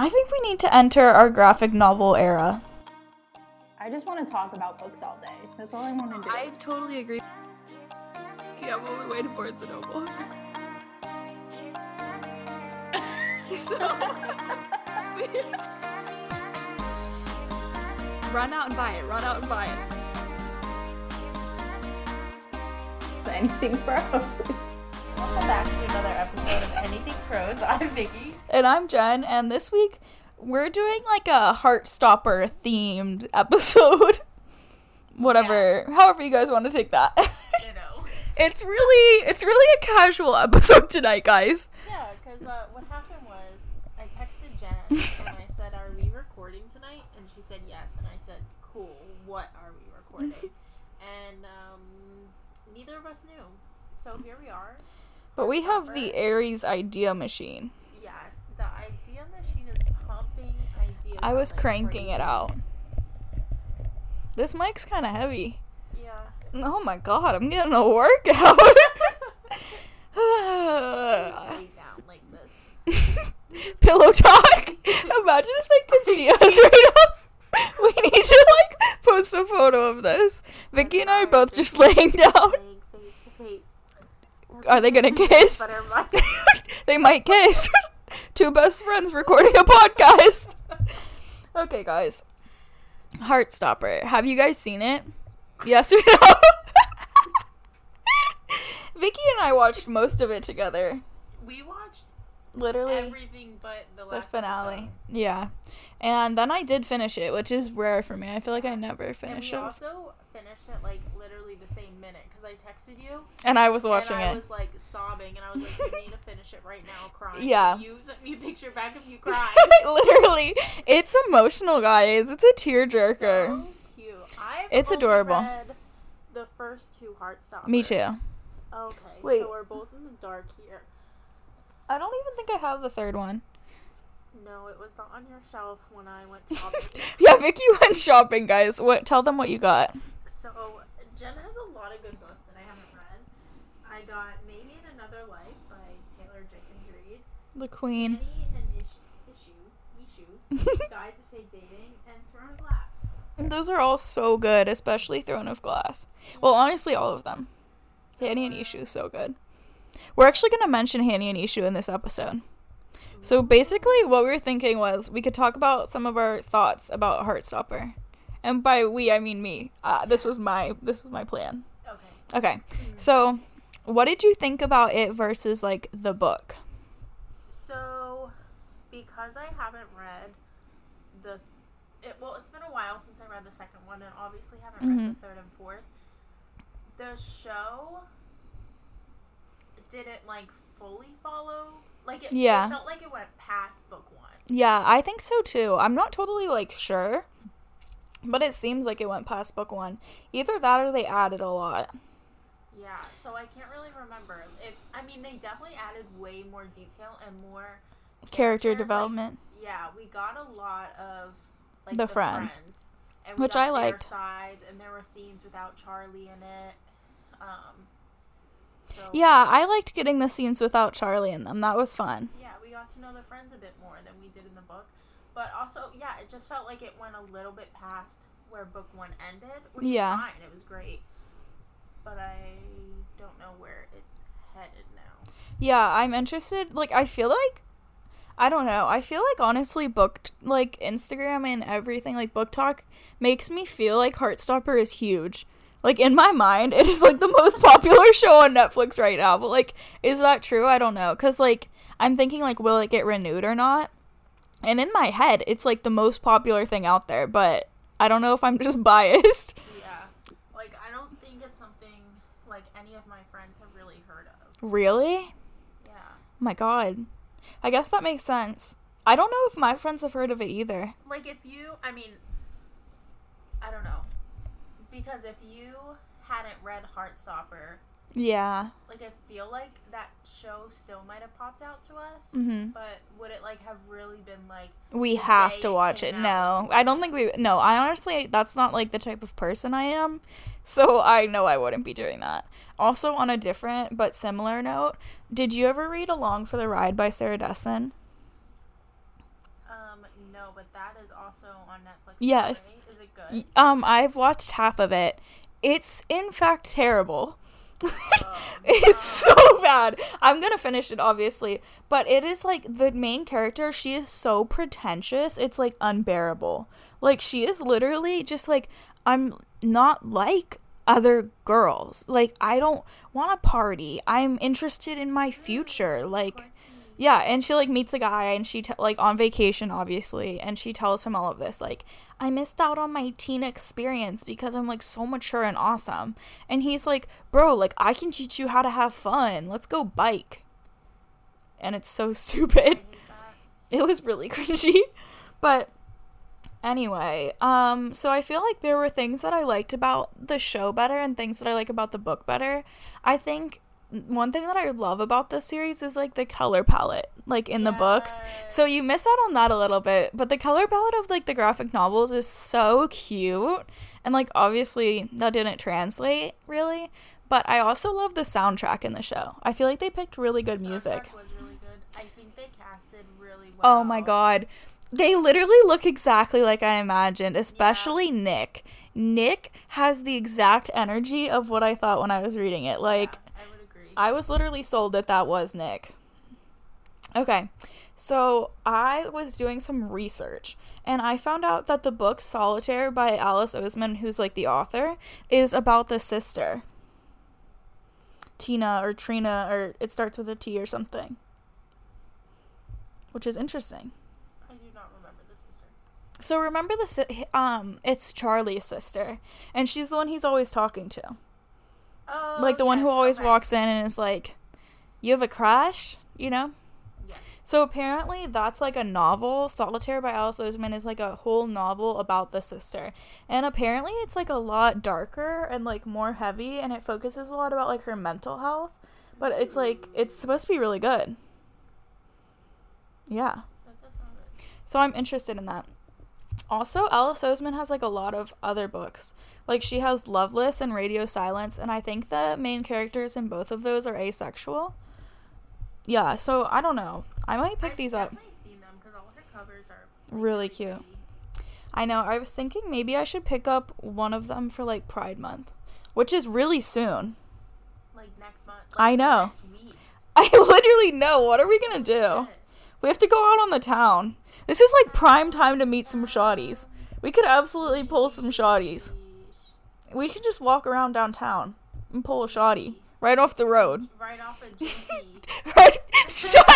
I think we need to enter our graphic novel era. I just want to talk about books all day. That's all I want to do. I totally agree. Yeah, well, we're waiting for Barnes and Noble. so, run out and buy it. Run out and buy it. Anything Pros. Welcome back to another episode of Anything Pros. I'm Vicky. And I'm Jen, and this week we're doing like a Heartstopper themed episode. Whatever, however you guys want to take that. It's really, it's really a casual episode tonight, guys. Yeah, because uh, what happened was I texted Jen and I said, "Are we recording tonight?" And she said yes, and I said, "Cool. What are we recording?" and um, neither of us knew. So here we are. But we have the Aries idea machine. Yeah, the idea machine is pumping ideas. I was like cranking it out. This mic's kind of heavy. Yeah. Oh my god, I'm getting a workout. Like this. Pillow talk. Imagine if they could see us right now. We need to like post a photo of this. Vicky and I are both just laying down. Laying face to face. Are they gonna kiss? But our mind- they might kiss. Two best friends recording a podcast. Okay, guys. Heartstopper. Have you guys seen it? Yes or no? Vicky and I watched most of it together. we watched Literally everything but the the finale. episode. Yeah. And then I did finish it, which is rare for me. I feel like I never And finish we it. also finished it like literally the same minute because I texted you And I was watching I it. was like sobbing and I was like, "You need to finish it right now," crying. Yeah. You sent me a picture back of you crying. Literally. It's emotional, guys. It's a tearjerker. So cute. I've It's adorable. the first two Heartstoppers. Me too. Okay. Wait. So we're both in the dark here. I don't even think I have the third one. No, it was not on your shelf when I went shopping. Yeah, Vicky went shopping, guys. What? Tell them what you got. So Jen has a lot of good books that I haven't read. I got Maybe in Another Life by Taylor Jenkins Reid, The Queen. Annie and Issue, Issue, Issue, Guys of Fake Dating, and Throne of Glass. Those are all so good, especially Throne of Glass. Well, honestly, all of them. Hani and Ishu is so good. We're actually going to mention Hani and Ishu in this episode. So basically, what we were thinking was we could talk about some of our thoughts about Heartstopper, and by we I mean me. Uh, this was my this was my plan. Okay. Okay, so what did you think about it versus like the book? So, because I haven't read the, it, well, it's been a while since I read the second one, and obviously haven't read Mhm. the third and fourth. The show didn't like fully follow. Like it, Yeah. it felt like it went past book one. Yeah, I think so too. I'm not totally like sure, but it seems like it went past book one. Either that or they added a lot. Yeah, so I can't really remember. If I mean, they definitely added way more detail and more Character characters, like, development. yeah, we got a lot of like The the, friends. friends, Which I liked. Sides, and there were scenes without Charlie in it. Um, so Yeah, I liked getting the scenes without Charlie in them. That was fun. yeah, we got to know the friends a bit more than we did in the book. But also, yeah, it just felt like it went a little bit past where book one ended, which Yeah. is fine. It was great, but I don't know where it's headed now. Yeah, I'm interested. Like, I feel like. I don't know. I feel like honestly, booked like Instagram and everything, like BookTok, makes me feel like Heartstopper is huge. Like in my mind, it is like the most popular show on Netflix right now. But like, is that true? I don't know. Cause like, I'm thinking like, will it get renewed or not? And in my head, it's like the most popular thing out there. But I don't know if I'm just biased. Yeah, like I don't think it's something like any of my friends have really heard of. Really? Yeah. Oh my god. I guess that makes sense. I don't know if my friends have heard of it either. Like if you, I mean, I don't know, because if you hadn't read Heartstopper, Yeah. like I feel like that show still might have popped out to us, Mhm. but would it like have really been like We have to watch it. came No. I don't think we No, I honestly that's not like the type of person I am. So I know I wouldn't be doing that. Also on a different but similar note, did you ever read Along for the Ride by Sarah Dessen? Um, Um, no, but that is also on Netflix. Yes. right? Is it good? Um, I've watched half of it. It's in fact terrible. It's so bad. I'm gonna finish it, obviously, but it is like the main character. She is so pretentious. It's like unbearable. Like she is literally just like I'm not like other girls. Like I don't want to party. I'm interested in my future. Like. Yeah, and she like meets a guy and she t- like on vacation obviously and she tells him all of this like I missed out on my teen experience because I'm like so mature and awesome. And he's like, "Bro, like I can teach you how to have fun. Let's go bike." And it's so stupid. It was really cringy. But anyway, um so I feel like there were things that I liked about the show better and things that I like about the book better. I think one thing that I love about this series is like the color palette, like in the books. So you miss out on that a little bit, but the color palette of like the graphic novels is so cute. And like obviously that didn't translate really, but I also love the soundtrack in the show. I feel like they picked really good music. soundtrack really good. I think they casted really oh well. Oh my god. They literally look exactly like I imagined, especially Nick. Nick has the exact energy of what I thought when I was reading it. Like Yeah, I would agree. I was literally sold that that was Nick. Okay, so I was doing some research and I found out that the book Solitaire by Alice Oseman, who's like the author, is about the sister. Tina or Trina, or it starts with a T or something. Which is interesting. I do not remember the sister. So remember the si- um it's Charlie's sister and she's the one he's always talking to. Oh, like the one who always okay. walks in and is like, "You have a crush?" you know? Yes. So apparently that's like a novel. Solitaire by Alice Oseman is like a whole novel about the sister. And apparently it's like a lot darker and like more heavy and it focuses a lot about like her mental health. But it's like it's supposed to be really good. Yeah. That does sound good. So I'm interested in that. Also, Alice Oseman has like a lot of other books. Like she has Loveless and Radio Silence, and I think the main characters in both of those are asexual. Yeah, so I don't know. I might pick I've these up. seen them because all her covers are Really cute. pretty. I know. I was thinking maybe I should pick up one of them for like Pride Month, which is really soon. Like next month. I know. I literally know. What are we gonna do? We have to go out on the town. This is like prime time to meet some shotties. We could absolutely pull some shotties. We could just walk around downtown and pull a shotty right off the road. Right off of JP. Right? Shut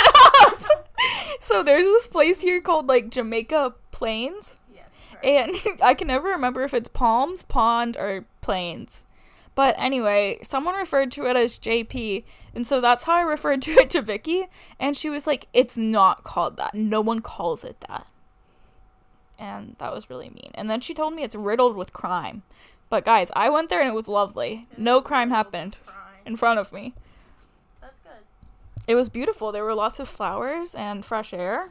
up! so there's this place here called like Jamaica Plains, yes. Correct. and I can never remember if it's Palms, Pond, or Plains. But anyway, someone referred to it as JP, and so that's how I referred to it to Vicky, and she was like, "It's not called that. No one calls it that." And that was really mean. And then she told me it's riddled with crime. But guys, I went there and it was lovely. No crime happened in front of me. That's good. It was beautiful. There were lots of flowers and fresh air.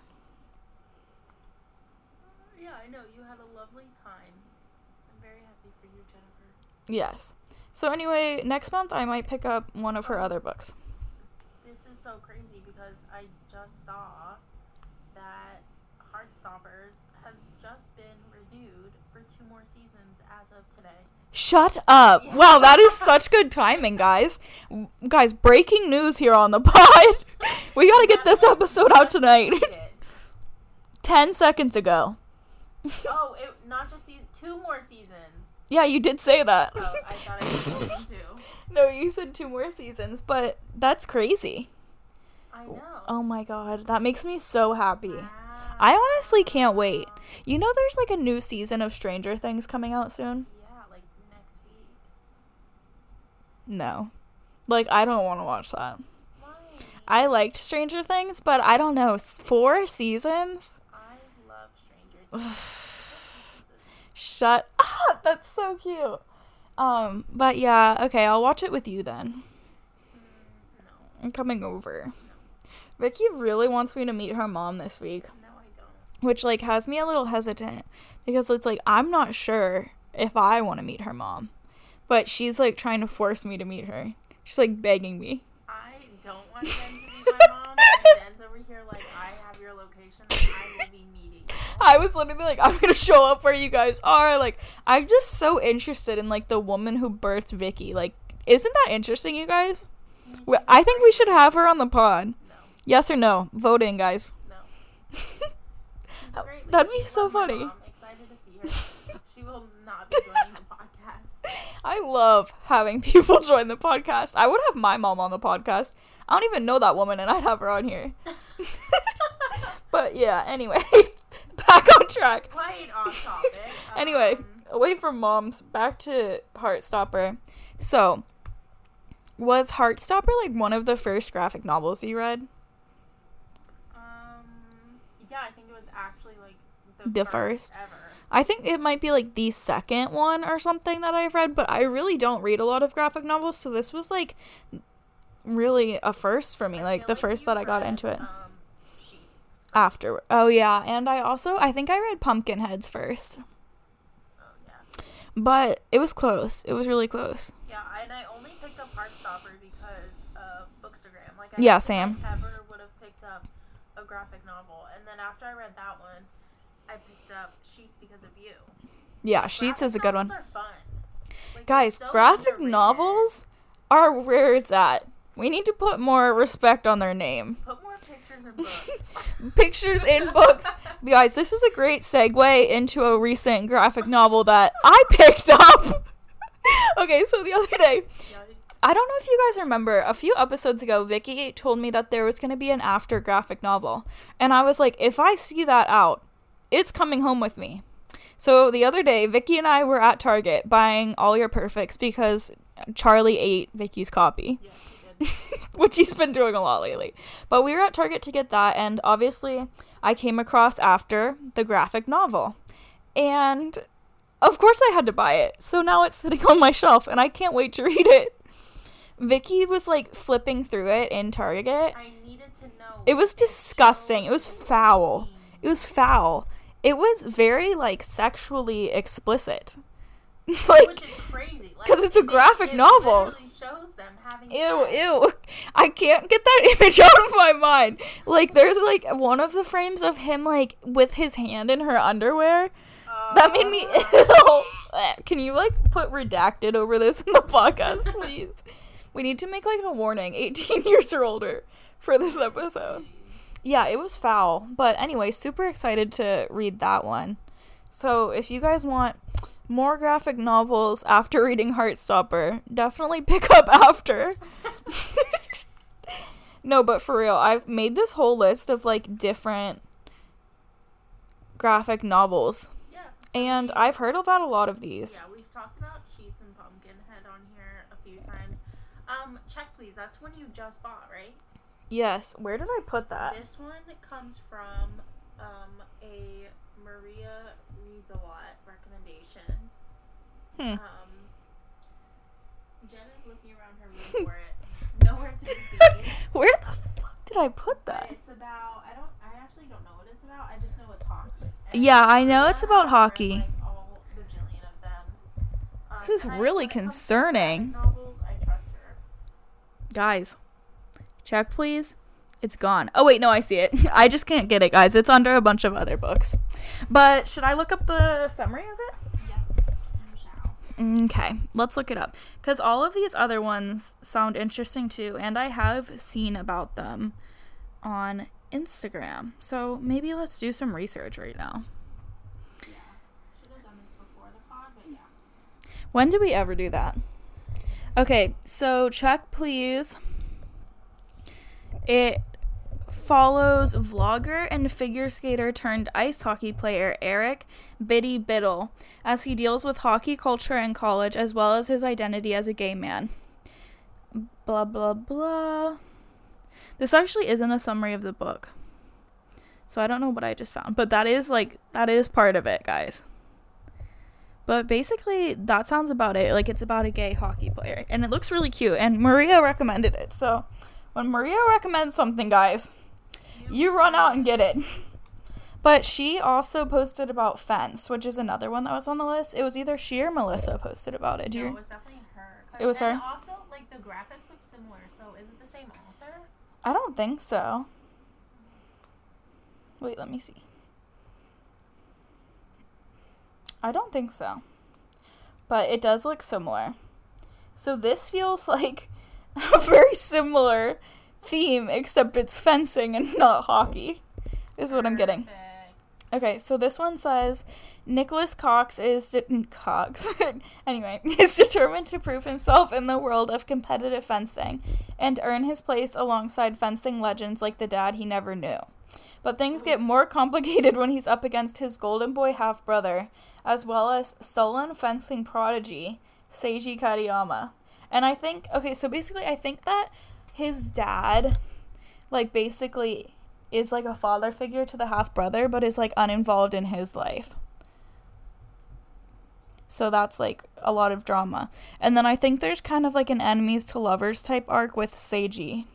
Yeah, I know. You had a lovely time. I'm very happy for you, Jennifer. Yes. So anyway, next month I might pick up one of her oh. other books. This is so crazy because I just saw that Heartstoppers has just been renewed for two more seasons as of today. Shut up. Wow, that is such good timing, guys. Guys, breaking news here on the pod. we got to get this episode out tonight. 10 seconds ago. oh, it, not just season, two more seasons. Yeah, you did say that. Oh, I thought I said two. no, you said two more seasons, but that's crazy. I oh, know. Oh my god, that makes me so happy. Wow. I honestly can't wait. You know, there's like a new season of Stranger Things coming out soon? Yeah, like next week. No. Like, I don't want to watch that. I liked Stranger Things, but I don't know. Four seasons? I love Stranger Things. Shut up! That's so cute. Um, but yeah, okay, I'll watch it with you then. No, I'm coming over. Vicky really wants me to meet her mom this week, no, I don't. which like has me a little hesitant because it's like I'm not sure if I want to meet her mom. But she's like trying to force me to meet her. She's like begging me. I don't want Jen to meet my mom, and Jen's over here like, I have your location, I will be meeting. you." I was literally like, I'm gonna show up where you guys are. Like, I'm just so interested in like the woman who birthed Vicky. Like, isn't that interesting, you guys? Mm-hmm. We- I think we should have her on the pod. No, Yes or no? Vote in, guys. no. She's a great That'd be so funny. Excited to see her. She will not be joining. I love having people join the podcast. I would have my mom on the podcast. I don't even know that woman, and I'd have her on here. but yeah, anyway, back on track. Quite off topic. Anyway, Um, away from moms, back to Heartstopper. So, was Heartstopper like one of the first graphic novels you read? um, yeah, I think it was actually like The the, first? ever. I think it might be like the second one or something that I've read, but I really don't read a lot of graphic novels, so this was like really a first for me, I like the first that I got read, into it. Um, After. Oh yeah, and I also I think I read Pumpkinheads first. Oh yeah. But it was close. It was really close. Yeah, and I only picked up Heartstopper because of Bookstagram. Like, I Yeah, don't think same. I ever would have picked up a graphic novel, and then after I read that one, picked up Sheets because of you. Yeah, Sheets is a good one. Graphic novels Are fun. Like, Guys, so graphic underrated. novels are where it's at. We need to put more respect on their name. Put more pictures in books. Pictures in books. Guys, this is a great segue into a recent graphic novel that I picked up. okay, so the other day, I don't know if you guys remember, a few episodes ago, Vicky told me that there was going to be an after graphic novel. And I was like, if I see that out, it's coming home with me. So the other day, Vicky and I were at Target buying All Your Perfects because Charlie ate Vicky's copy, Yes, did. which he's been doing a lot lately. But we were at Target to get that, and obviously, I came across after the graphic novel. And of course, I had to buy it. So now it's sitting on my shelf, and I can't wait to read it. Vicky was like flipping through it in Target. I needed to know. It was disgusting. It was foul. It was foul. It was very like sexually explicit. like Which is crazy. Like, 'cause it's a graphic it novel. shows them having ew, sex. ew. I can't get that image out of my mind. Like there's like one of the frames of him like with his hand in her underwear. That made me Uh, ill. Can you like put redacted over this in the podcast, please? we need to make like a warning, 18 years or older, for this episode. Yeah, it was foul. But anyway, super excited to read that one. So if you guys want more graphic novels after reading Heartstopper, definitely pick up after. no, but for real, I've made this whole list of like different graphic novels. Yeah. And I've heard about a lot of these. Yeah, we've talked about Sheets and Pumpkinhead on here a few times. Um, check please. That's one you just bought, right? Yes. Where did I put that? This one comes from um a Maria reads a lot recommendation. Hmm. Um, Jen is looking around her room for it. Nowhere to be seen. Where the fuck did I put But that? it's about I don't I actually don't know what it's about. I just know it's hockey. And Yeah, I know it's about hockey. Like, all of them. Um, This is really when it comes to concerning. Novels, I trust her. Guys, check please. It's gone. Oh wait, no, I see it. I just can't get it, guys. It's under a bunch of other books. But should I look up the summary of it? Yes. Okay, let's look it up. Because all of these other ones sound interesting too, and I have seen about them on Instagram. So maybe let's do some research right now. Yeah. Should have done this before the pod, but yeah. When do we ever do that? Okay, so check please. It follows vlogger and figure skater turned ice hockey player Eric Bitty Bittle as he deals with hockey culture in college as well as his identity as a gay man. Blah blah blah. This actually isn't a summary of the book. So I don't know what I just found, but that is like that is part of it, guys. But basically, that sounds about it. Like, it's about a gay hockey player. And it looks really cute. And Maria recommended it. So, when Maria recommends something, guys, you run out and get it. But she also posted about Fence, which is another one that was on the list. It was either she or Melissa posted about it. Do No, it was definitely her. It was and her? Also, like the graphics look similar. So is it the same author? I don't think so. Wait, let me see. I don't think so. But it does look similar. So this feels like a very similar theme, except it's fencing and not hockey, is what I'm getting. Okay, so this one says Nicholas Cox is Cox anyway is determined to prove himself in the world of competitive fencing and earn his place alongside fencing legends like the dad he never knew. But things get more complicated when he's up against his golden boy half brother, as well as sullen fencing prodigy Seiji Katayama. And I think okay, so basically I think that his dad like basically is like a father figure to the half brother, but is like uninvolved in his life. So that's like a lot of drama. And then I think there's kind of like an enemies to lovers type arc with Seiji.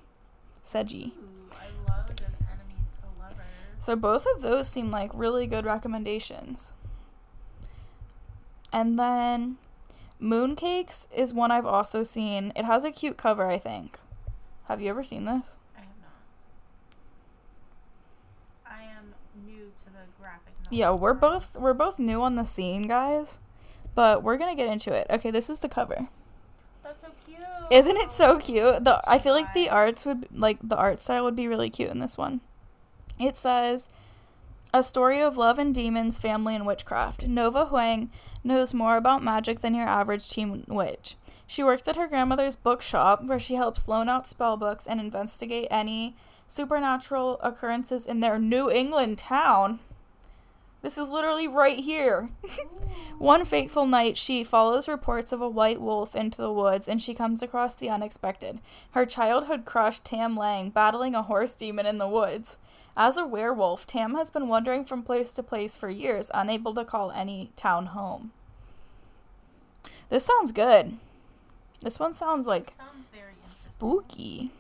Seiji. Ooh, I love good enemies to lovers. So both of those seem like really good recommendations. And then Mooncakes is one I've also seen. It has a cute cover, I think. Have you ever seen this? I am not. I am new to the graphic novel. Yeah, we're both we're both new on the scene, guys. But we're going to get into it. Okay, this is the cover. That's so cute. Isn't it so cute? The I feel like the arts would like the art style would be really cute in this one. It says a story of love and demons, family and witchcraft. Nova Huang knows more about magic than your average teen witch. She works at her grandmother's bookshop where she helps loan out spell books and investigate any supernatural occurrences in their New England town. This is literally right here. One fateful night, she follows reports of a white wolf into the woods and she comes across the unexpected. Her childhood crush, Tam Lang, battling a horse demon in the woods. As a werewolf, Tam has been wandering from place to place for years, unable to call any town home. This sounds good. This one sounds like Sounds spooky.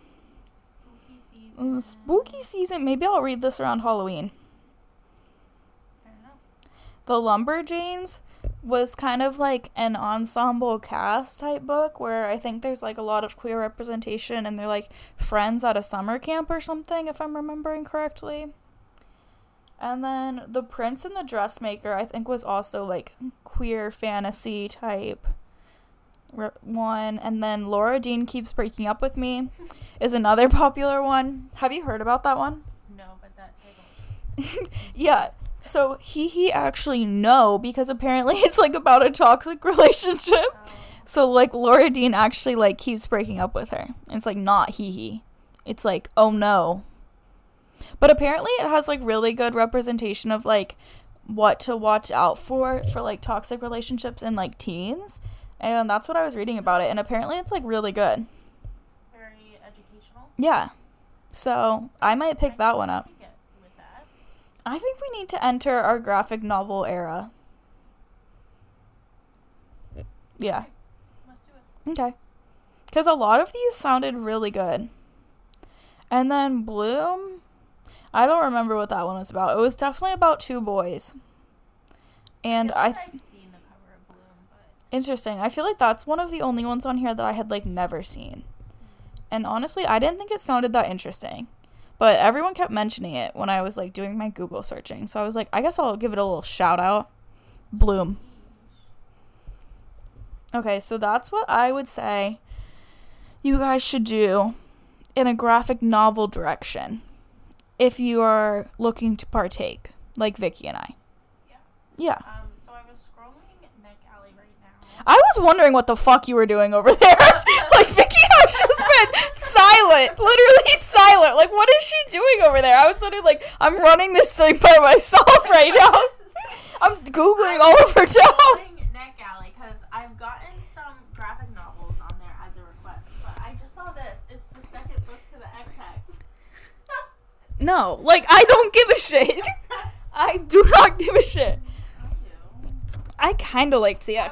Spooky season. Mm, Spooky season. Maybe I'll read this around Halloween. Fair enough. The Lumberjanes was kind of like an ensemble cast type book where I think there's like a lot of queer representation and they're like friends at a summer camp or something, if I'm remembering correctly. And then The Prince and the Dressmaker, I think, was also like queer fantasy type one. And then Laura Dean Keeps Breaking Up with Me is another popular one. Have you heard about that one? No, but that title. Yeah. So he he actually no because apparently it's like about a toxic relationship. Oh, So like Laura Dean actually like keeps breaking up with her. It's like not he he. It's like oh no. But apparently it has like really good representation of like what to watch out for for like toxic relationships in like teens. And that's what I was reading about it and apparently it's like really good. very educational. Yeah. So I might pick that one up. could get with that. I think we need to enter our graphic novel era. Yeah. Let's do it. Okay. Because a lot of these sounded really good. And then Bloom, I don't remember what that one was about. It was definitely about two boys. And I. Th- I've seen the cover of Bloom, but interesting. I feel like that's one of the only ones on here that I had like never seen. And honestly, I didn't think it sounded that interesting. But everyone kept mentioning it when I was like doing my Google searching. So I was like, I guess I'll give it a little shout out. Bloom. Okay, so that's what I would say you guys should do in a graphic novel direction if you are looking to partake, like Vicky and I. Yeah. Yeah. Um, so I was scrolling Neck Alley right now. I was wondering what the fuck you were doing over there. like Vicky has just been silent, literally silent. Like what is she doing over there? I was literally like, I'm running this thing by myself right now. I'm googling all over town. NetGalley because I've gotten some graphic novels on there as a request, but I just saw this. It's the second book to the Ex Hex. No, like I don't give a shit. I do not give a shit. I. I kind of liked the I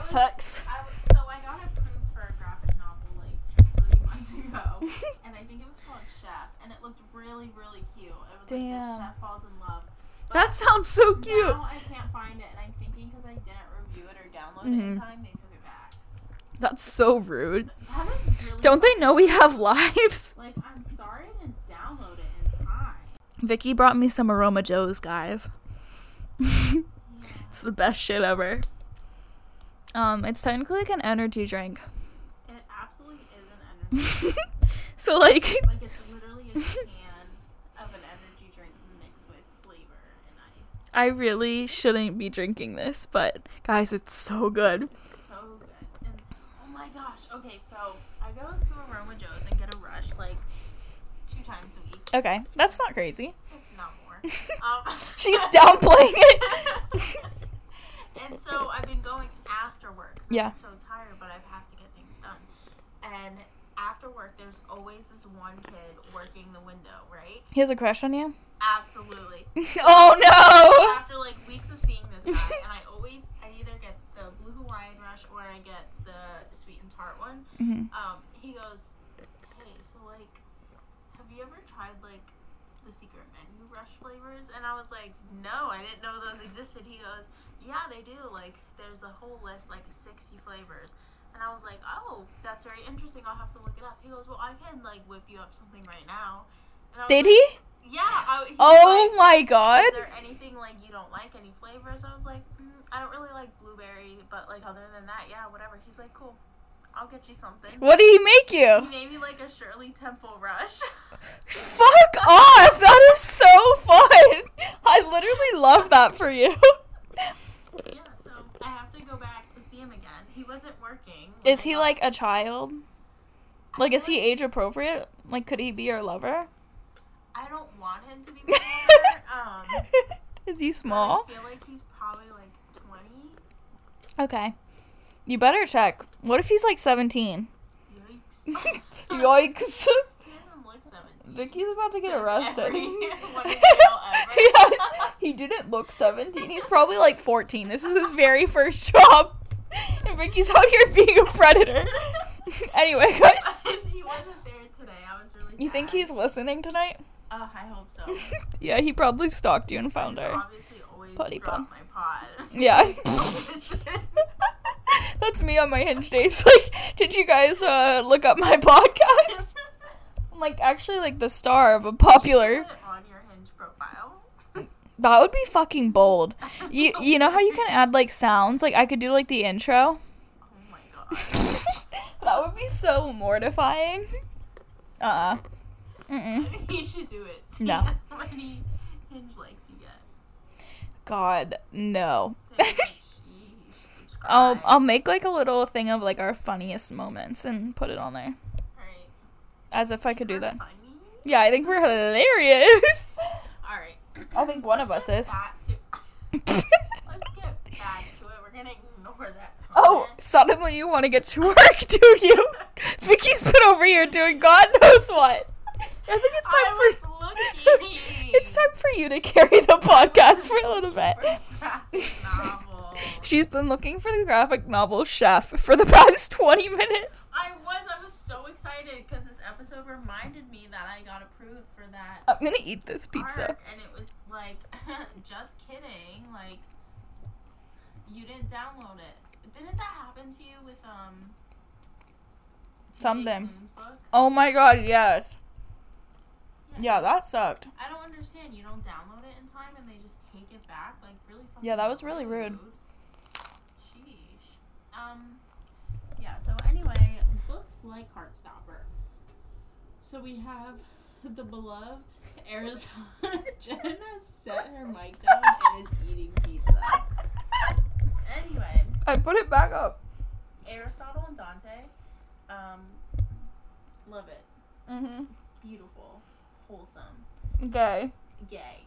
and I think it was called Chef, and it looked really, really cute. It was like Damn. this chef falls in love. But That sounds so cute. Now I can't find it, and I'm thinking because I didn't review it or download it in Mhm. time, they took it back. That's so rude. That really. Don't they know we have lives? Like, I'm sorry I didn't download it in time. Vicky brought me some Aroma Joes, guys. it's the best shit ever. Um, it's technically like an energy drink. It absolutely is an energy. so like, like it's literally a can of an energy drink mixed with flavor and ice. I really shouldn't be drinking this, but guys, it's so good. It's so good. And oh my gosh. Okay, so I go to Aroma Joe's and get a rush like two times a week, Okay, that's not crazy. if not more. Um, She's downplaying it. and so I've been going after work. 'cause Yeah. I'm so tired, but I have to get things done. And after work, there's always this one kid working the window, right? He has a crush on you? Absolutely. oh no! After like weeks of seeing this guy, and I always, I either get the blue Hawaiian rush or I get the sweet and tart one. Mhm. Um, he goes, hey, so like, have you ever tried like the secret menu rush flavors? And I was like, no, I didn't know those existed. He goes, yeah, they do. Like, there's a whole list, like 60 flavors. And I was like, oh, that's very interesting. I'll have to look it up. He goes, well, I can like whip you up something right now. And I was Did like, he? Yeah. I, he Oh like, my god. is there anything like you don't like? Any flavors? I was like, mm, I don't really like blueberry, but like other than that, yeah, whatever. He's like, cool. I'll get you something. What did he make you? He made me like a Shirley Temple rush. Fuck off! That is so fun! I literally love that for you. yeah, so I have to go back to see him again. He wasn't working. Is he like a child? Like, is he age appropriate? Like, could he be your lover? I don't want him to be my lover. um, Is he small? I feel like he's probably like twenty. Okay. You better check. What if he's like 17? Yikes. Yikes. He Yikes. doesn't look seventeen. Vicky's about to get Says arrested. every one of ever. yes, he didn't look 17. He's probably like 14. This is his very first job. And Vicky's out here being a predator. anyway, guys. he wasn't there today. I was really. You think he's listening tonight? Uh, I hope so. Yeah, he probably stalked you and found He's always Putty pun. my pod. Yeah. That's me on my hinge dates. Like, did you guys uh, look up my podcast? I'm like actually like the star of a popular. Put it on your Hinge profile. That would be fucking bold. You you know how you can add like sounds? Like I could do like the intro. Oh my god. that would be so mortifying. Uh. Mm-mm. you should do it. See No. How many Hinge likes you get? God, no. Then sheesh, subscribe. I'll I'll make like a little thing of like our funniest moments and put it on there. Alright. As if I could do that. funny. Yeah, I think we're hilarious. I think one of Let's is. Let's get back to it. We're gonna ignore that. Oh, suddenly you want to get to work, do you? Vicky's been over here doing God knows what. I think it's time I for was looking. it's time for you to carry the podcast for a little bit. She's been looking for the graphic novel chef for the past 20 minutes. I was. I was so excited because this episode reminded me that I got approved for that I'm gonna eat this pizza. and it was like, just kidding. Like, you didn't download it. Didn't that happen to you with um? TJ Something. Book? Oh my god, yes. Yeah, that sucked. I don't understand. You don't download it in time, and they just take it back. Like, really? Fucking Yeah, that was really rude. Sheesh. Um. Yeah. So anyway, books like Heartstopper. So we have the beloved Arizona. Jen has set her mic down and is eating pizza. Anyway, I put it back up. Aristotle and Dante. Um, love it. Mm-hmm. Beautiful, wholesome, Gay. gay.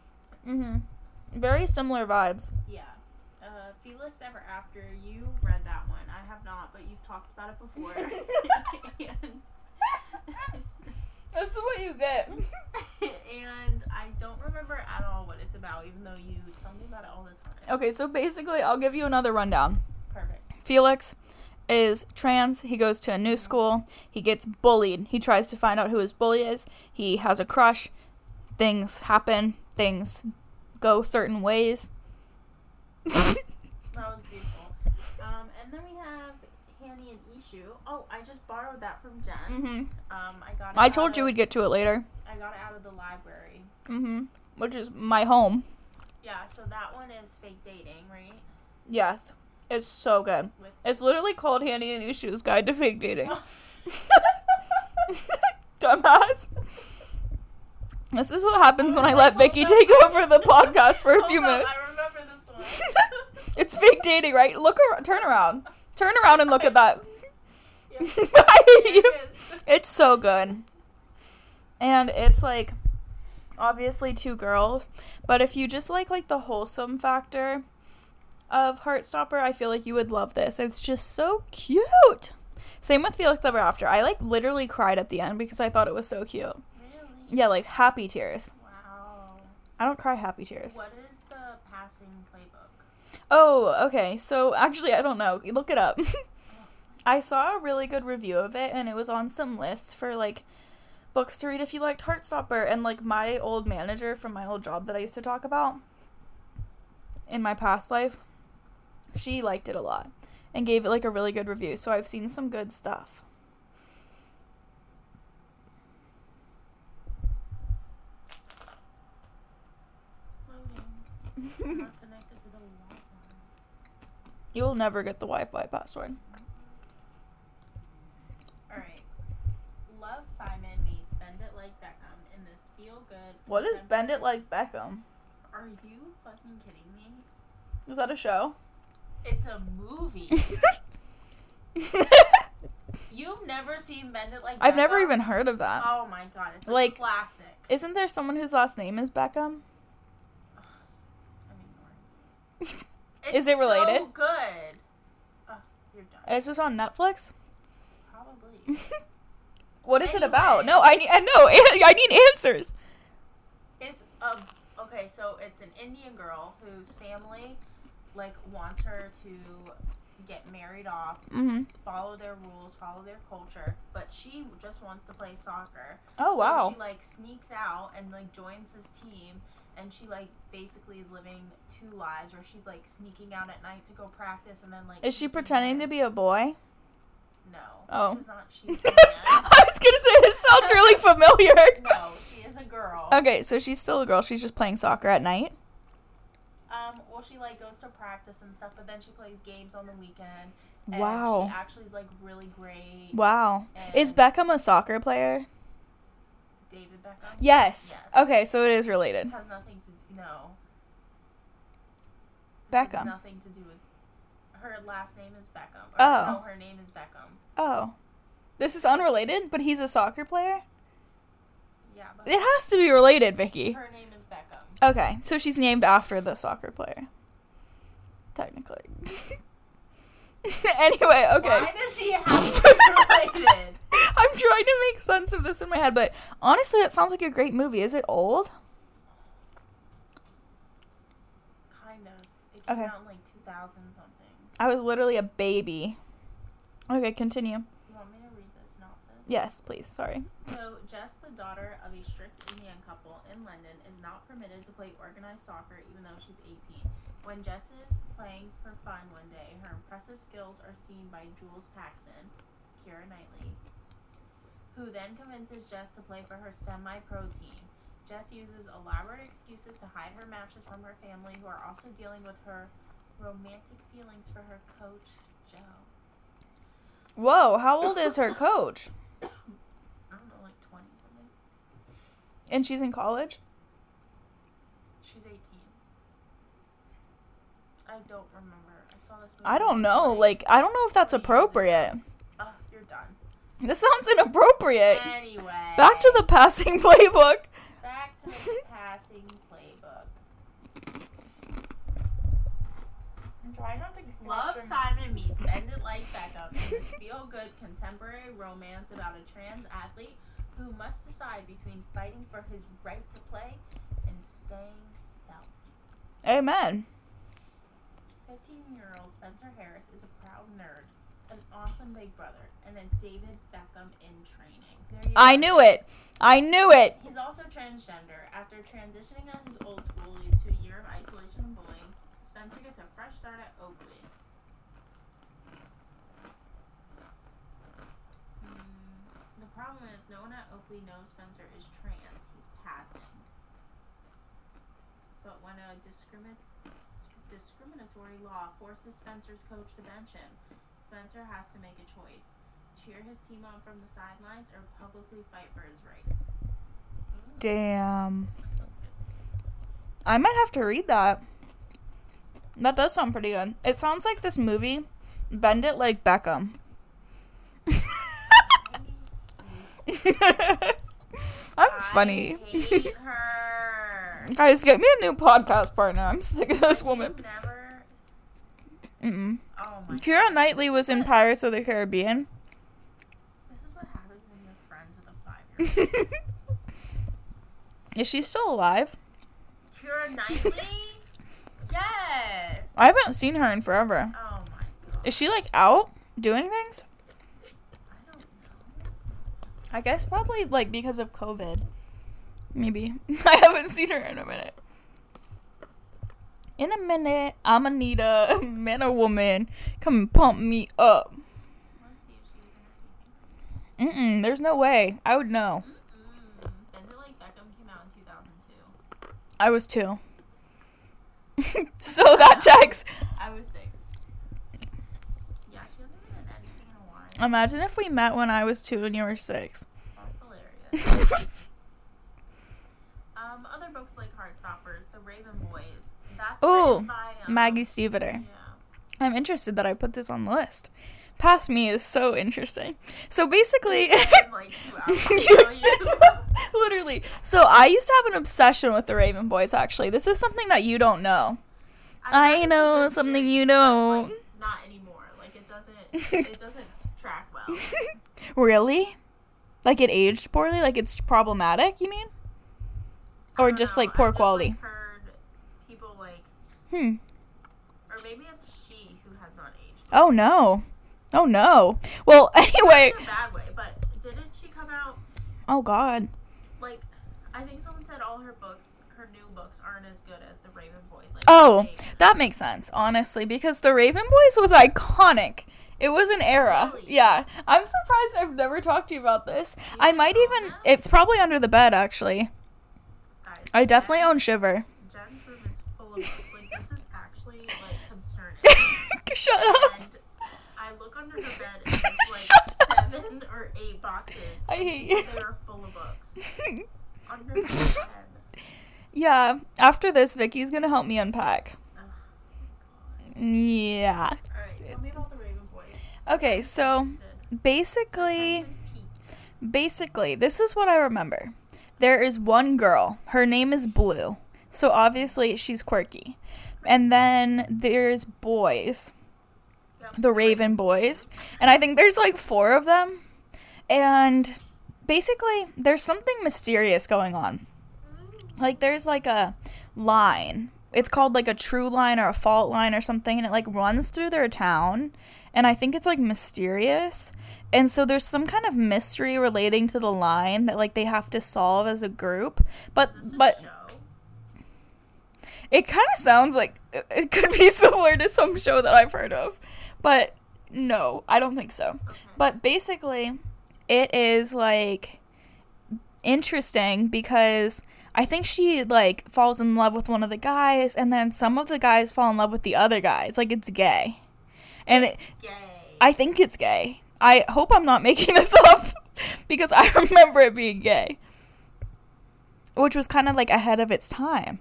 Mm-hmm. Very similar vibes. Yeah. Uh, Felix Ever After. You read that one. I have not, but you've talked about it before. and, That's what you get. and I don't remember at all what it's about, even though you tell me about it all the time. Okay, so basically, I'll give you another rundown. Perfect. Felix is trans. He goes to a new school. He gets bullied. He tries to find out who his bully is. He has a crush. Things happen. Things go certain ways. That was beautiful. Um, and then we have Hani and Ishu. Oh, I just borrowed that from Jen. mm-hmm. Um, I got. It I told you of- we'd get to it later. I got it out of the library. Mm-hmm. Which is my home. Yeah. So that one is fake dating, right? Yes. It's so good. with It's literally called Handy and Issues Guide to Fake Dating. Dumbass. This is what happens when I let Vicky take over the podcast for a few Hold minutes. I remember this one. It's fake dating, right? Look, ar- turn around, turn around and look at that. Yep. Here it is. it's so good, and it's like obviously two girls, but if you just like like the wholesome factor of Heartstopper, I feel like you would love this. It's just so cute. Same with Felix Ever After. I like literally cried at the end because I thought it was so cute. Really? Yeah, like happy tears. Wow. I don't cry happy tears. What is the passing playbook? Oh, okay. So actually, I don't know. Look it up. I saw a really good review of it, and it was on some lists for like books to read if you liked Heartstopper. And like my old manager from my old job that I used to talk about in my past life, she liked it a lot and gave it like a really good review. So I've seen some good stuff. Loading. Not connected to the Wi-Fi. You'll never get the Wi-Fi password. All right. Love Simon meets Bend It Like Beckham in this feel good. What is Bend It Like Beckham? Are you fucking kidding me? Is that a show? It's a movie. You've never seen Bend It Like Beckham? I've never even heard of that. Oh my god, it's a Like- classic. Isn't there someone whose last name is Beckham? Is it related? So good. Oh, you're done. It's just on Netflix. Probably. What is it about? No, I need. I know. I need answers. It's a okay. So it's an Indian girl whose family like wants her to get married off, Mm-hmm. follow their rules, follow their culture, but she just wants to play soccer. Oh so wow. She like sneaks out and like joins this team, and she like basically is living two lives, where she's like sneaking out at night to go practice, and then like Is she pretending in. to be a boy? No. Oh. This is not she. I was gonna say this sounds really familiar. no, she is a girl. Okay, so she's still a girl. She's just playing soccer at night. Um, well, she like goes to practice and stuff, but then she plays games on the weekend. And Wow. She actually is like really great. Wow. Is Beckham a soccer player? David Beckham. Yes. Yes. Okay, so it is related. Has nothing to do. No. Beckham. nothing to do with. Her last name is Beckham. Or, Oh. No, her name is Beckham. Oh. This is unrelated, but he's a soccer player? Yeah, but It has to be related, Vicky. her name is Beckham. Okay, so she's named after the soccer player. Technically. anyway, okay. Why does she have to be related? I'm trying to make sense of this in my head, but honestly, it sounds like a great movie. Is it old? Kind of. It came Okay. out in like 2000 something. I was literally a baby. Okay, continue. You want me to read the synopsis? Yes, please. Sorry. So, Jess, the daughter of a strict Indian couple in London, is not permitted to play organized soccer even though she's 18. When Jess is playing for fun one day, her impressive skills are seen by Jules Paxton, Keira Knightley, who then convinces Jess to play for her semi pro team. Jess uses elaborate excuses to hide her matches from her family, who are also dealing with her romantic feelings for her coach, Joe. Whoa, how old is her coach? I don't know, like 20 something. And she's in college? She's 18. I don't remember. I saw this movie. I don't know. Like, I don't know if that's appropriate. oh, you're done. This sounds inappropriate. Anyway. Back to the passing playbook. Back to the passing playbook. I'm trying not to Love Simon meets Bend It Like Beckham in this feel-good contemporary romance about a trans athlete who must decide between fighting for his right to play and staying stealth. Amen. 15-year-old Spencer Harris is a proud nerd, an awesome big brother, and a David Beckham in training. I go. knew it. I knew it. He's also transgender. After transitioning at his old school leads to a year of isolation and bullying, Spencer gets a fresh start at Oakley. Hmm, the problem is, no one at Oakley knows Spencer is trans. He's passing. But when a discrimin- discriminatory law forces Spencer's coach to bench him. Spencer has to make a choice: cheer his team on from the sidelines or publicly fight for his right. Damn. That sounds good. I might have to read that. That does sound pretty good. It sounds like this movie, Bend It Like Beckham. I'm funny. I hate her. Guys, get me a new podcast partner. I'm sick of this woman. Never. Mm-mm. Oh my. Keira. Knightley was in Pirates of the Caribbean. This is what happens when you're friends with a five-year-old. Is she still alive? Keira Knightley. Yes. I haven't seen her in forever. Oh my god. Is she like out doing things? I don't know. I guess probably like because of COVID. Maybe. I haven't seen her in a minute. In a minute, I'ma need a man or woman come and pump me up. Let's see if she was in anything. Mm-mm, there's no way. I would know. Mm-mm. Like Beckham came out in 2002. I was two. so that checks. I was six. Yeah, she hasn't been in anything in a while. Imagine if we met when I was two and you were six. That's hilarious. um, other books like Heartstoppers, The Raven Boys. That's Ooh, by um, Maggie Stiefvater. Yeah. I'm interested that I put this on the list. Past me is so interesting. So basically, like two hours. I'll you. literally. So I used to have an obsession with the Raven Boys. Actually, this is something that you don't know. I know something series, you don't. like, not anymore. Like it doesn't. it doesn't track well. Really? Like it aged poorly? Like it's problematic? You mean? Or just know, like poor I've just, quality? Like, heard people like, Hmm. or maybe it's she who has not aged. Oh no. Oh no. Well, anyway. Not in a bad way, but didn't she come out Oh god. like? I think someone said all her books, her new books, aren't as good as the Raven Boys. Like, Oh, they- that makes sense, honestly, because the Raven Boys was iconic. It was an era. Really? Yeah. I'm surprised I've never talked to you about this. I might even. that? It's probably under the bed, actually. guys, I definitely Jen- own Shiver. Jen's room is full of books. Like this is actually like concerning. Shut up. and under the bed there's like seven or eight boxes. I hate you. They were full of books under the bed. yeah. After this, Vicky's gonna help me unpack. Oh, Yeah. All right, tell me about the Raven Boys. Okay, so basically. Basically, this is what I remember. There is one girl. Her name is Blue. So obviously she's quirky. And then there's boys. The Raven boys. And I think there's like four of them. And basically, there's something mysterious going on. Like there's like a line. It's called like a true line or a fault line or something and it like runs through their town and I think it's like mysterious. And so there's some kind of mystery relating to the line that like they have to solve as a group. But Is this a but it kind of sounds like it could be similar to some show that I've heard of. But no, I don't think so. Okay. But basically, it is like interesting because I think she like falls in love with one of the guys, and then some of the guys fall in love with the other guys. Like it's gay, and it, Gay. I think it's gay. I hope I'm not making this up because I remember it being gay, which was kind of like ahead of its time.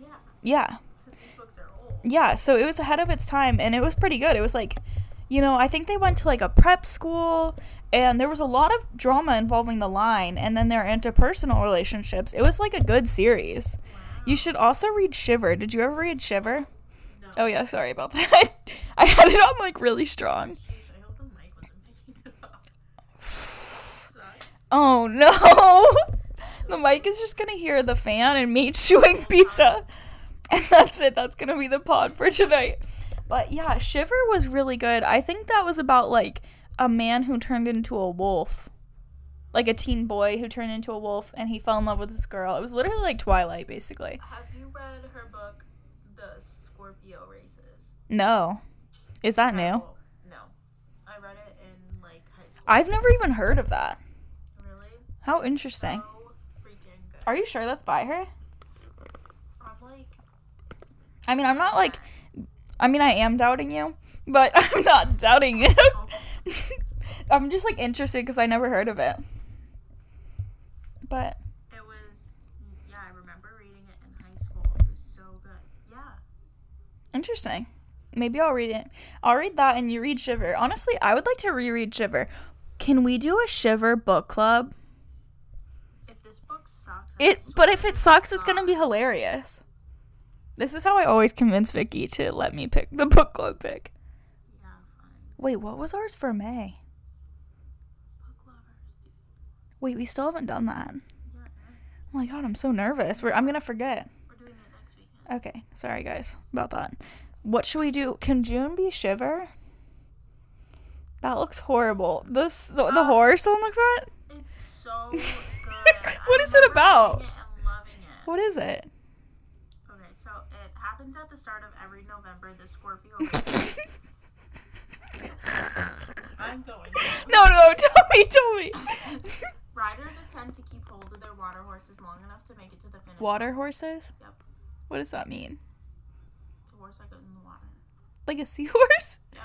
yeah, Yeah. because these books are old. Yeah, so it was ahead of its time and it was pretty good. It was like, you know, I think they went to like a prep school and there was a lot of drama involving the line and then their interpersonal relationships. It was like a good series. You should also read Shiver. Did you ever read Shiver? No. Oh yeah, sorry about that. I had it on like really strong. Jeez, I hope the mic wasn't picking it up. Suck. Oh no. The mic is just gonna hear the fan and me chewing pizza. And that's it. That's gonna be the pod for tonight. But yeah, Shiver was really good. I think that was about like a man who turned into a wolf. Like a teen boy who turned into a wolf and he fell in love with this girl. It was literally like Twilight, basically. Have you read her book, The Scorpio Races? No. Is that new? Oh, no. I read it in like high school. I've never even heard of that. really? How interesting. So freaking good. Are you sure that's by her? I mean, I'm not like, I mean, I am doubting you, but I'm not doubting you. I'm just like interested because I never heard of it. But It was, yeah, I remember reading it in high school. It was so good. Yeah. interesting. Maybe I'll read it. I'll read that and you read Shiver. Honestly, I would like to reread Shiver. Can we do a Shiver book club? If this book sucks, It, but if it sucks, it's gonna be hilarious. This is how I always convince Vicky to let me pick the book club pick. Yeah. Wait, what was ours for May? Book lovers, dude. Wait, we still haven't done that. Yeah, Oh my god, I'm so nervous. We're, I'm gonna forget. we're doing it next weekend. Okay, sorry guys about that. What should we do? Can June be Shiver? That looks horrible. This the, the Uh, horse on the front. It's so good. What I is it about? it and loving it. What is it? Okay, so it happens at the start of every November. The Scorpio. I'm going. No, no, tell me, tell me. Riders attempt to keep hold of their water horses long enough to make it to the finish. Water horses? Yep. What does that mean? It's a horse that goes in the water. Like a seahorse? Yep.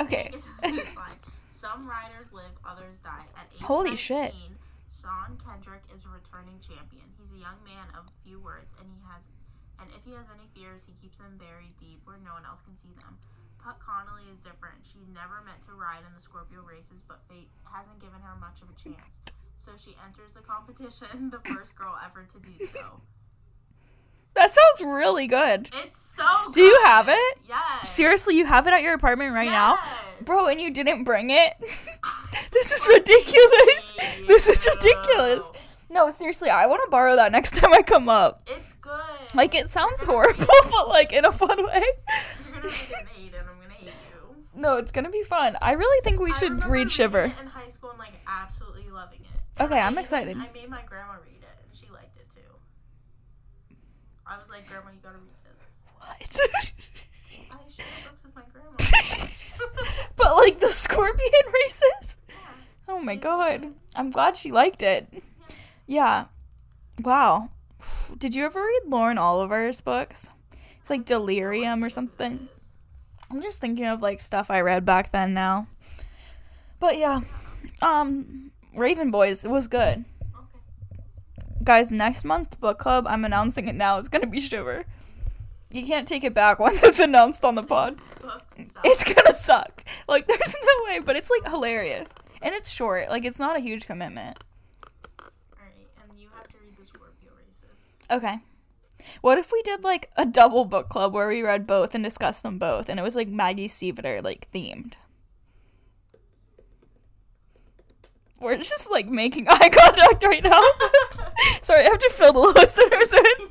Okay. Make it to the finish line. Some riders live, others die. At age Holy 19, shit. Sean Kendrick is a returning champion. He's a young man of few words, and he has, and if he has any fears, he keeps them buried deep where no one else can see them. Puck Connolly is different. She never meant to ride in the Scorpio races, but fate hasn't given her much of a chance. So she enters the competition, the first girl ever to do so. That sounds really good. It's so. Do you have it? Yes. Seriously, you have it at your apartment right now? Bro, and you didn't bring it? this is ridiculous. This is ridiculous. No, seriously, I want to borrow that next time I come up. It's good. Like, it sounds horrible, but like in a fun way. You're gonna read it and. I'm gonna hate you. No, it's gonna be fun. I really think we I should read Shiver. it in high school and like absolutely loving it. Okay, I I'm excited. I made my grandma read it and she liked it too. I was like, Grandma, you gotta read this. What? I shared books with my grandma. but like the scorpion races? yeah. Oh my god. I'm glad she liked it. Yeah. Wow. Did you ever read Lauren Oliver's books? It's like Delirium or something. I'm just thinking of like stuff I read back then now. But yeah. Um Raven Boys, it was good. Okay. Guys, next month book club, I'm announcing it now. It's gonna be Shiver. You can't take it back once it's announced on the pod. It's gonna suck. Like there's no way, but it's like hilarious. And it's short. Like it's not a huge commitment. Alright, and you have to read the Scorpio races. Okay. What if we did like a double book club where we read both and discussed them both and it was like Maggie Stiefvater like themed? We're just like making eye contact right now. Sorry, I have to fill the listeners in.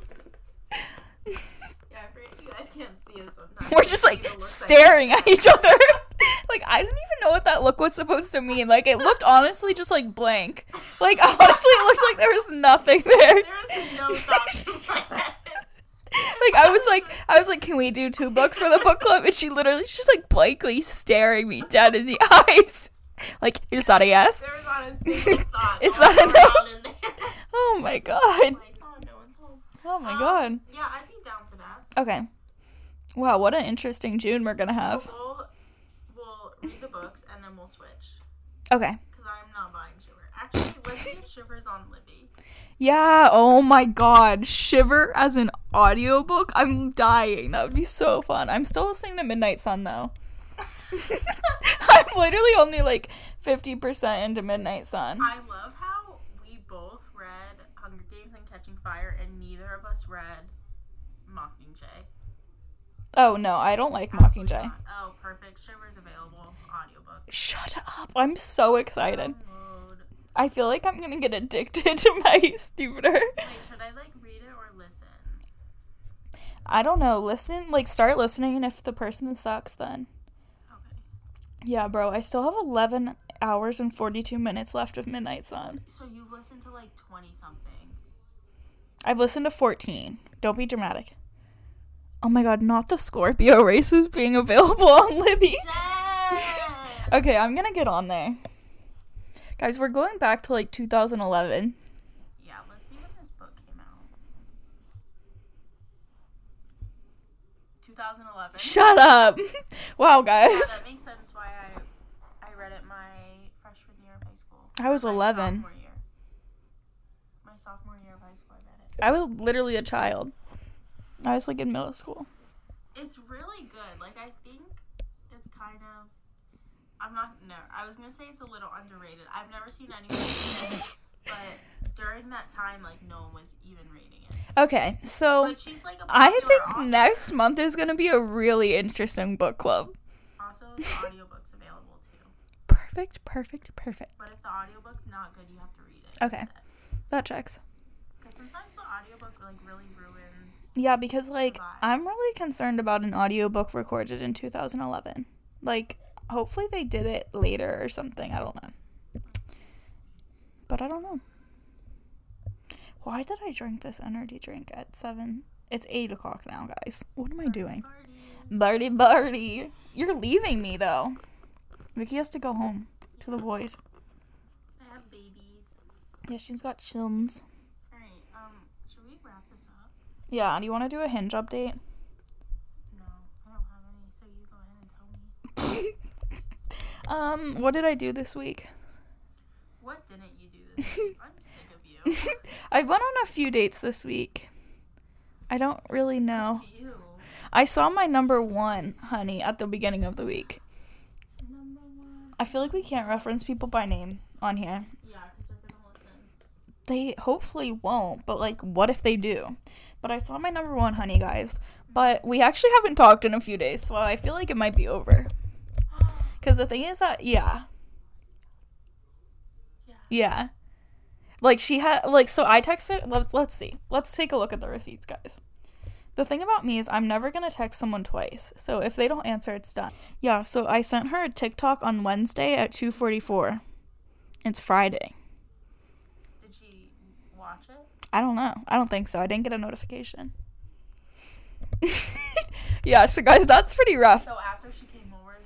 Yeah, I forget you guys can't see us sometimes. We're just like see the looks staring at each other. like I didn't even that look was supposed to mean. Like it looked honestly just like blank. Like honestly it looked like there was nothing there. There is no thought Like I was like I was like, can we do two books for the book club? And she literally she's like blankly staring me dead in the eyes. Like, is that a yes? There's not a single thought. It's not a no. there. Oh my god. No one's home. Oh my Um, god. Yeah, I'd be down for that. Okay. Wow, what an interesting June we're gonna have. So we'll, we'll read the books and then we'll switch. Okay. Because I'm not buying Shiver. Actually, let's if Shiver's on Libby. Yeah, oh my god. Shiver as an audiobook? I'm dying. That would be so fun. I'm still listening to Midnight Sun though. I'm literally only like 50% into Midnight Sun. I love how we both read Hunger Games and Catching Fire and neither of us read Mockingjay. Oh no, I don't like Absolutely Mockingjay. not. Oh, perfect. Shiver's. Shut up. I'm so excited. Download. I feel like I'm gonna get addicted to my Stupider. Wait, should I like read it or listen? I don't know. Listen, like, start listening, and if the person sucks, then. Okay. Yeah, bro, I still have 11 hours and 42 minutes left of Midnight Sun. So you've listened to like 20 something. I've listened to 14. Don't be dramatic. Oh my god, not the Scorpio races being available on Libby. Jen! Okay, I'm gonna get on there. Guys, we're going back to like 2011. yeah, let's see when this book came out. 2011. Shut up. wow, guys. Yeah, that makes sense why I I read it my freshman year of high school. I was My 11. Sophomore year. My sophomore year of high school, I read it. I was literally a child. I was like in middle school. It's really good. Like I think it's kind of. I'm not. No, I was gonna say it's a little underrated. I've never seen anyone, read it, but during that time, like no one was even reading it. Okay, so But she's like a I think author. next month is gonna be a really interesting book club. Also, the audiobook's available too. Perfect, perfect, perfect. But if the audiobook's not good, you have to read it. Okay. That checks. Because sometimes the audiobook like really ruins. Yeah, because like I'm really concerned about an audiobook recorded in 2011. Like hopefully they did it later or something. I don't know. But I don't know. Why did I drink this energy drink at seven? It's eight o'clock now, guys. What am I doing? Barty, Barty. You're leaving me though. Vicky has to go home to the boys. I have babies. Yeah, she's got chilms. Alright, um, should we wrap this up? Yeah, do you want to do a hinge update? No, I don't have any, so you go ahead and tell me. Um, what did I do this week? What didn't you do this week? I'm sick of you. I went on a few dates this week. I don't really know. I saw my number one, honey, at the beginning of the week. Number one. I feel like we can't reference people by name on here. Yeah, because they're gonna listen. They hopefully won't, but like, what if they do? But I saw my number one, honey, guys. But we actually haven't talked in a few days, so I feel like it might be over. Because the thing is that, yeah, Yeah. yeah. Like, she had, like, so I texted, let's, let's see. Let's take a look at the receipts, guys. The thing about me is I'm never going to text someone twice. So if they don't answer, it's done. Yeah, so I sent her a TikTok on Wednesday at 2:44. It's Friday. Did she watch it? I don't know. I don't think so. I didn't get a notification. yeah, so guys, that's pretty rough. So after she came over,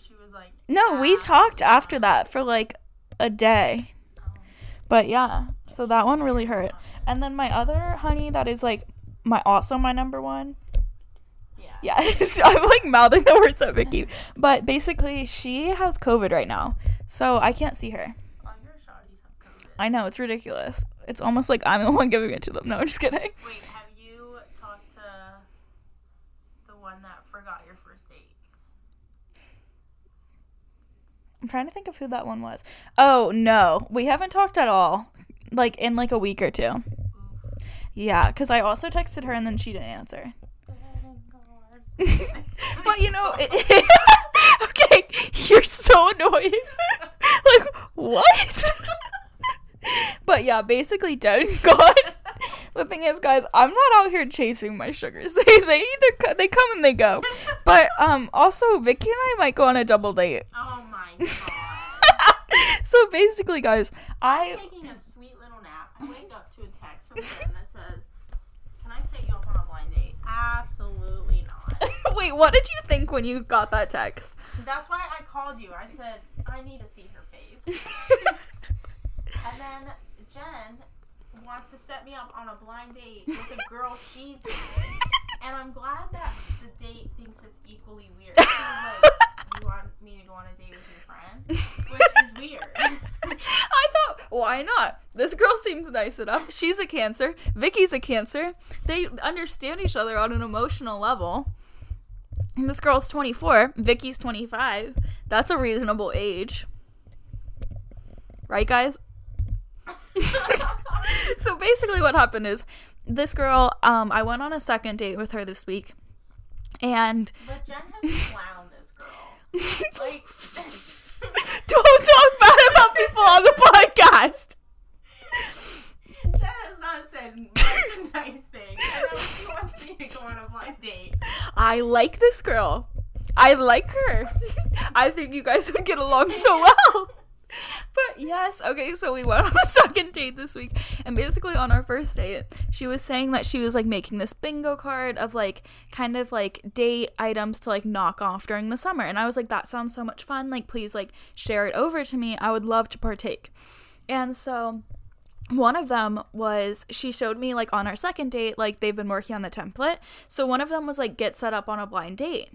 she was like, No, we "Ah." talked after that for like a day. Um, But yeah, so that one really hurt. And then my other honey that is like my also my number one. yeah. Yes, I'm like mouthing the words at Vicky. But basically, she has COVID right now, so I can't see her. All your shawties have COVID. I know it's ridiculous. It's almost like I'm the one giving it to them. No, I'm just kidding. Wait, have you talked to the one that forgot your first date? I'm trying to think of who that one was. Oh no, we haven't talked at all. Like in like a week or two. Yeah, because I also texted her and then she didn't answer. but you know, it, okay, you're so annoying. like what? but yeah, basically dead and gone. the thing is, guys, I'm not out here chasing my sugars. They they either co- they come and they go. But um, also Vicky and I might go on a double date. Oh. so basically, guys, I'm I taking a sweet little nap. I wake up to a text from Jen that says, Can I set you up on a blind date? Absolutely not. wait. What did you think when you got that text? That's why I called you. I said, I need to see her face. And then Jen wants to set me up on a blind date with a girl she's dating. And I'm glad that the date thinks it's equally weird. Like, You want me to go on a date with your friend? Which is weird. I thought, why not? This girl seems nice enough. She's a cancer. Vicky's a cancer. They understand each other on an emotional level. And this girl's 24. Vicky's 25. That's a reasonable age. Right, guys? so basically, what happened is this girl, um, I went on a second date with her this week. And But Jen has clowned this girl. Like, don't talk bad about people on the podcast. Jen has not said much nice things. I she wants me to go on a blind date. I like this girl. I like her. I think you guys would get along so well. But yes, okay, so we went on a second date this week. And basically, on our first date, she was saying that she was like making this bingo card of like kind of like date items to like knock off during the summer. And I was like, that sounds so much fun. Like, please, like, share it over to me. I would love to partake. And so one of them was she showed me like on our second date like they've been working on the template so one of them was like get set up on a blind date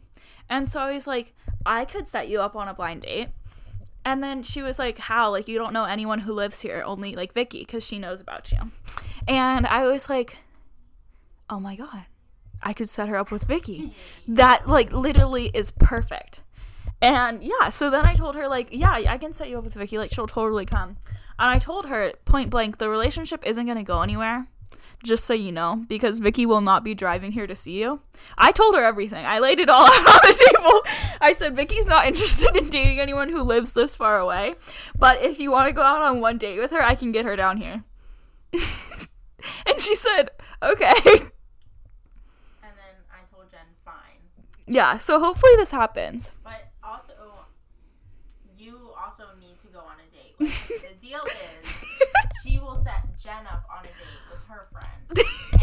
and so i was like i could set you up on a blind date and then she was like how like you don't know anyone who lives here only like vicky because she knows about you and i was like oh my god i could set her up with vicky that like literally is perfect and yeah, so then I told her like, yeah, I can set you up with Vicky. Like she'll totally come. And I told her point blank, the relationship isn't gonna go anywhere. Just so you know, because Vicky will not be driving here to see you. I told her everything. I laid it all out on the table. I said Vicky's not interested in dating anyone who lives this far away. But if you want to go out on one date with her, I can get her down here. and she said, okay. And then I told Jen, fine. Yeah, so hopefully this happens. But also, you also need to go on a date. Like, the deal is, she will set Jen up on a date with her friend,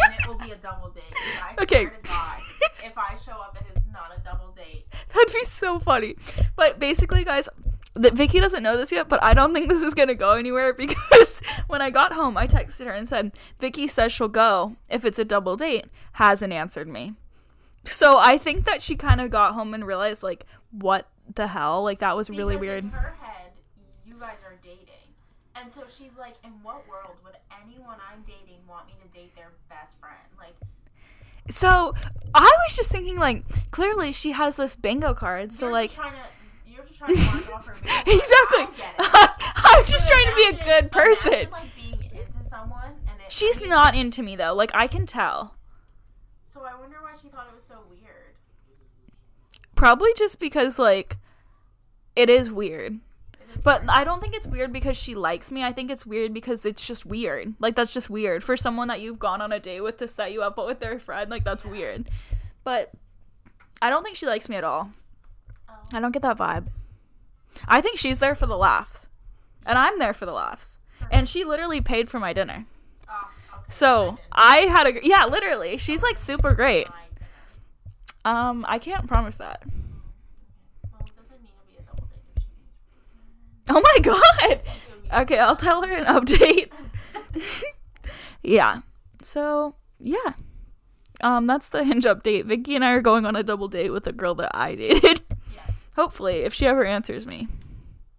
and it will be a double date. And I Okay. swear to God, if I show up and it's not a double date, That'd be so funny. But basically, guys, that Vicky doesn't know this yet, but I don't think this is gonna go anywhere because when I got home, I texted her and said, "Vicky says she'll go if it's a double date." Hasn't answered me. So I think that she kind of got home and realized like, what the hell? Like that was really because weird. And so she's like, "In what world would anyone I'm dating want me to date their best friend?" Like, So I was just thinking like, clearly she has this bingo card. So you're like, trying to, you're just trying to mark off her. video. exactly. I get it. I'm just trying to be a good person. Imagine, like being into someone and it, She's not into me though. Like I can tell. So I wonder why she thought it was so weird. Probably just because like it is weird. But. I don't think it's weird because she likes me. I think it's weird because it's just weird. Like that's just weird for someone that you've gone on a date with to set you up but with their friend. Like that's weird. But I don't think she likes me at all. I don't get that vibe. I think she's there for the laughs. And I'm there for the laughs. And she literally paid for my dinner. So, I had a yeah, literally. She's like super great. Um I can't promise that. Well, it doesn't need to be a double date if she needs Oh my god. Okay, I'll tell her an update. yeah. So, yeah. Um, that's the hinge update. Vicky and I are going on a double date with a girl that I dated. Yes. Hopefully, if she ever answers me.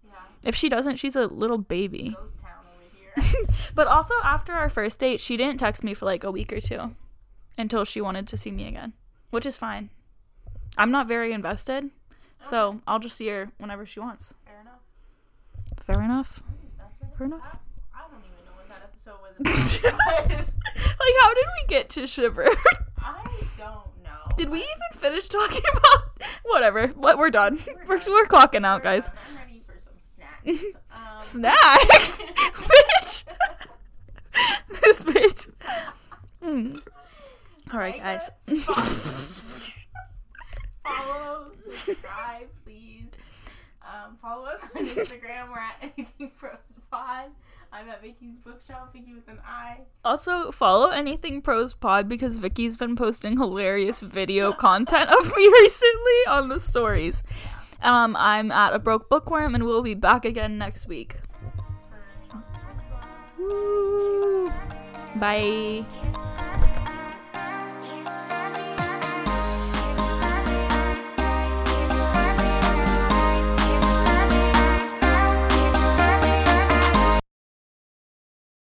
Yeah. If she doesn't, she's a little baby. Ghost town over here. But also, after our first date, she didn't text me for like a week or two until she wanted to see me again, which is fine. I'm not very invested, so I'll just see her whenever she wants. Fair enough. Fair enough. That's it. Fair enough. I, don't even know what that episode was about. like, how did we get to shiver? I don't know. Did we even finish talking about whatever? What we're done. We're, done. we're clocking out, We're guys. done. I'm ready for some snacks. Um, Snacks, bitch. this bitch. Hmm. All right, guys. follow- subscribe. Um, follow us on Instagram. We're at Anything Pros Pod. I'm at Vicky's Bookshop, Vicky with an I. Also, follow anything pros pod because Vicky's been posting hilarious video content of me recently on the stories. Um, I'm at a broke bookworm, and we'll be back again next week. Woo. Bye.